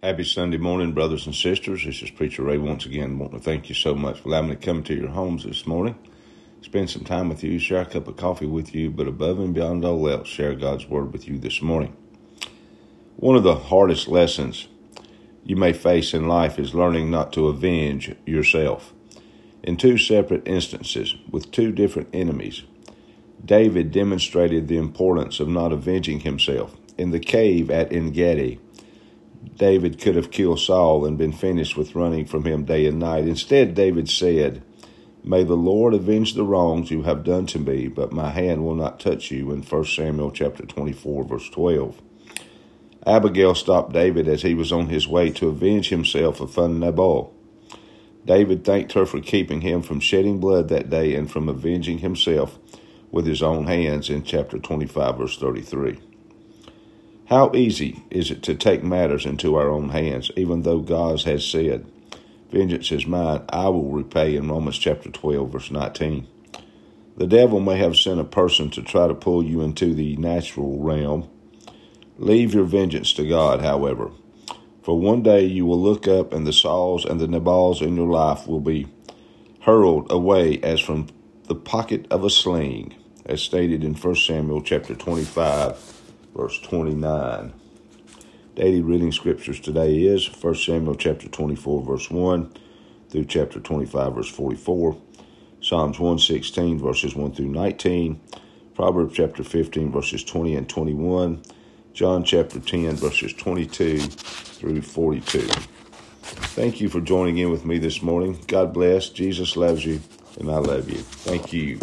Happy Sunday morning, brothers and sisters. This is Preacher Ray once again. Want to thank you so much for allowing me to come to your homes this morning, spend some time with you, share a cup of coffee with you, but above and beyond all else, share God's Word with you this morning. One of the hardest lessons you may face in life is learning not to avenge yourself. In two separate instances, with two different enemies, David demonstrated the importance of not avenging himself. In the cave at Engedi, David could have killed Saul and been finished with running from him day and night. Instead, David said, May the Lord avenge the wrongs you have done to me, but my hand will not touch you in 1 Samuel chapter 24 verse 12. Abigail stopped David as he was on his way to avenge himself upon Nabal. David thanked her for keeping him from shedding blood that day and from avenging himself with his own hands in chapter 25 verse 33. How easy is it to take matters into our own hands, even though God has said, Vengeance is mine, I will repay in Romans chapter 12, verse 19. The devil may have sent a person to try to pull you into the natural realm. Leave your vengeance to God, however, for one day you will look up and the Sauls and the Nabals in your life will be hurled away as from the pocket of a sling, as stated in 1 Samuel chapter 25 verse 29. Daily reading scriptures today is 1 Samuel chapter 24, verse 1 through chapter 25, verse 44, Psalms 116, verses 1 through 19, Proverbs chapter 15, verses 20 and 21, John chapter 10, verses 22 through 42. Thank you for joining in with me this morning. God bless. Jesus loves you, and I love you. Thank you.